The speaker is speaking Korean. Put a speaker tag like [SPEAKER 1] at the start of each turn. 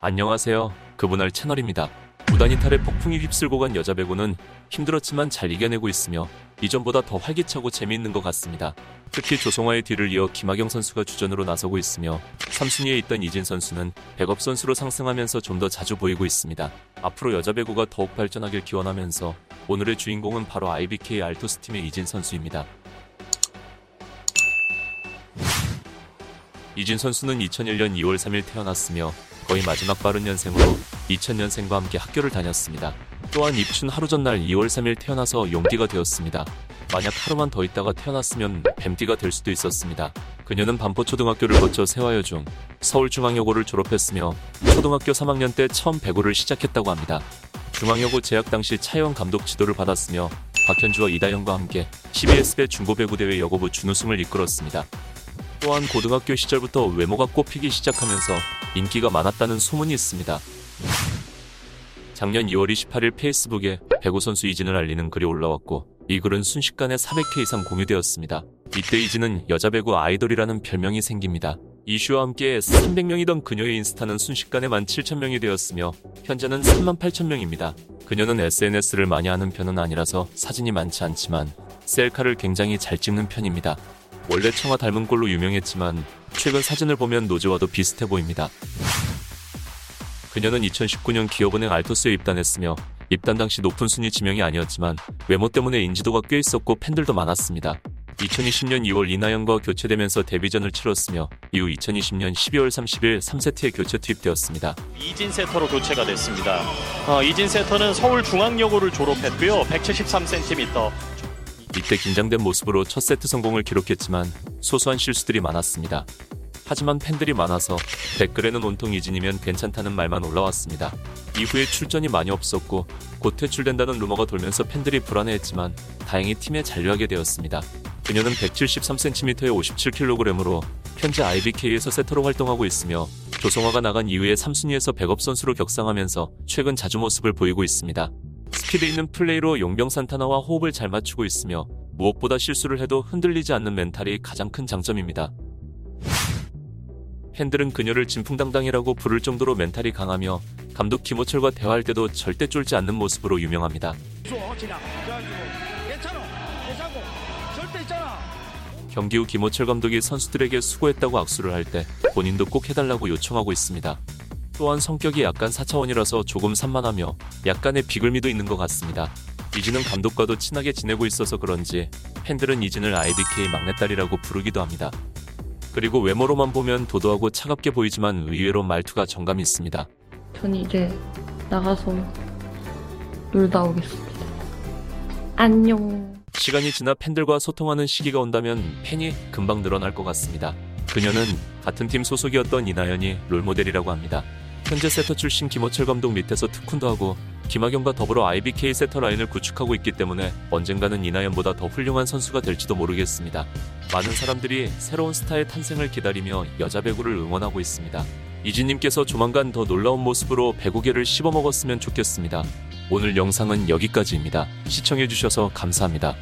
[SPEAKER 1] 안녕하세요. 그분할 채널입니다. 무단 이탈에 폭풍이 휩쓸고 간 여자 배구는 힘들었지만 잘 이겨내고 있으며 이전보다 더 활기차고 재미있는 것 같습니다. 특히 조성화의 뒤를 이어 김학영 선수가 주전으로 나서고 있으며 3순위에 있던 이진 선수는 백업 선수로 상승하면서 좀 더 자주 보이고 있습니다. 앞으로 여자 배구가 더욱 발전하길 기원하면서 오늘의 주인공은 바로 IBK 알토스 팀의 이진 선수입니다. 이진 선수는 2001년 2월 3일 태어났으며 거의 마지막 빠른 년생으로 2000년생과 함께 학교를 다녔습니다. 또한 입춘 하루 전날 2월 3일 태어나서 용띠가 되었습니다. 만약 하루만 더 있다가 태어났으면 뱀띠가 될 수도 있었습니다. 그녀는 반포초등학교를 거쳐 세화여중, 서울중앙여고를 졸업했으며 초등학교 3학년 때 처음 배구를 시작했다고 합니다. 중앙여고 재학 당시 차혜원 감독 지도를 받았으며 박현주와 이다영과 함께 CBS배 중고배구대회 여고부 준우승을 이끌었습니다. 또한 고등학교 시절부터 외모가 꽃피기 시작하면서 인기가 많았다는 소문이 있습니다. 작년 2월 28일 페이스북에 배구 선수 이진을 알리는 글이 올라왔고 이 글은 순식간에 400회 이상 공유되었습니다. 이때 이진은 여자 배구 아이돌이라는 별명이 생깁니다. 이슈와 함께 300명이던 그녀의 인스타는 순식간에 17,000명이 되었으며 현재는 38,000명입니다. 그녀는 SNS를 많이 하는 편은 아니라서 사진이 많지 않지만 셀카를 굉장히 잘 찍는 편입니다. 원래 청아 닮은 꼴로 유명했지만 최근 사진을 보면 노즈와도 비슷해 보입니다. 그녀는 2019년 기업은행 알토스에 입단했으며 입단 당시 높은 순위 지명이 아니었지만 외모 때문에 인지도가 꽤 있었고 팬들도 많았습니다. 2020년 2월 이나영과 교체되면서 데뷔전을 치렀으며 이후 2020년 12월 30일 3세트에 교체 투입되었습니다.
[SPEAKER 2] 이진 세터로 교체가 됐습니다. 어, 이진 세터는 서울중앙여고를 졸업했고요. 173cm.
[SPEAKER 1] 이때 긴장된 모습으로 첫 세트 성공을 기록했지만 소소한 실수들이 많았습니다. 하지만 팬들이 많아서 댓글에는 온통 이진이면 괜찮다는 말만 올라왔습니다. 이후에 출전이 많이 없었고 곧 퇴출된다는 루머가 돌면서 팬들이 불안해했지만 다행히 팀에 잔류하게 되었습니다. 그녀는 173cm에 57kg으로 현재 IBK에서 세터로 활동하고 있으며 조송화가 나간 이후에 3순위에서 백업 선수로 격상하면서 최근 자주 모습을 보이고 있습니다. 스피드 있는 플레이로 용병 산타나와 호흡을 잘 맞추고 있으며 무엇보다 실수를 해도 흔들리지 않는 mental이 가장 큰 장점입니다. 팬들은 그녀를 진풍당당이라고 부를 정도로 mental이 강하며 감독 김호철과 대화할 때도 절대 쫄지 않는 모습으로 유명합니다. 경기 후 김호철 감독이 선수들에게 수고했다고 악수를 할 때 본인도 꼭 해달라고 요청하고 있습니다. 또한 성격이 약간 사차원이라서 조금 산만하며 약간의 비글미도 있는 것 같습니다. 이진은 감독과도 친하게 지내고 있어서 그런지 팬들은 이진을 IBK 막내딸이라고 부르기도 합니다. 그리고 외모로만 보면 도도하고 차갑게 보이지만 의외로 말투가 정감이 있습니다.
[SPEAKER 3] 전 이제 나가서 놀다 오겠습니다. 안녕.
[SPEAKER 1] 시간이 지나 팬들과 소통하는 시기가 온다면 팬이 금방 늘어날 것 같습니다. 그녀는 같은 팀 소속이었던 이나연이 롤모델이라고 합니다. 현재 세터 출신 김호철 감독 밑에서 특훈도 하고 김학영과 더불어 IBK 세터 라인을 구축하고 있기 때문에 언젠가는 이나연보다 더 훌륭한 선수가 될지도 모르겠습니다. 많은 사람들이 새로운 스타의 탄생을 기다리며 여자 배구를 응원하고 있습니다. 이진님께서 조만간 더 놀라운 모습으로 배구계를 씹어먹었으면 좋겠습니다. 오늘 영상은 여기까지입니다. 시청해주셔서 감사합니다.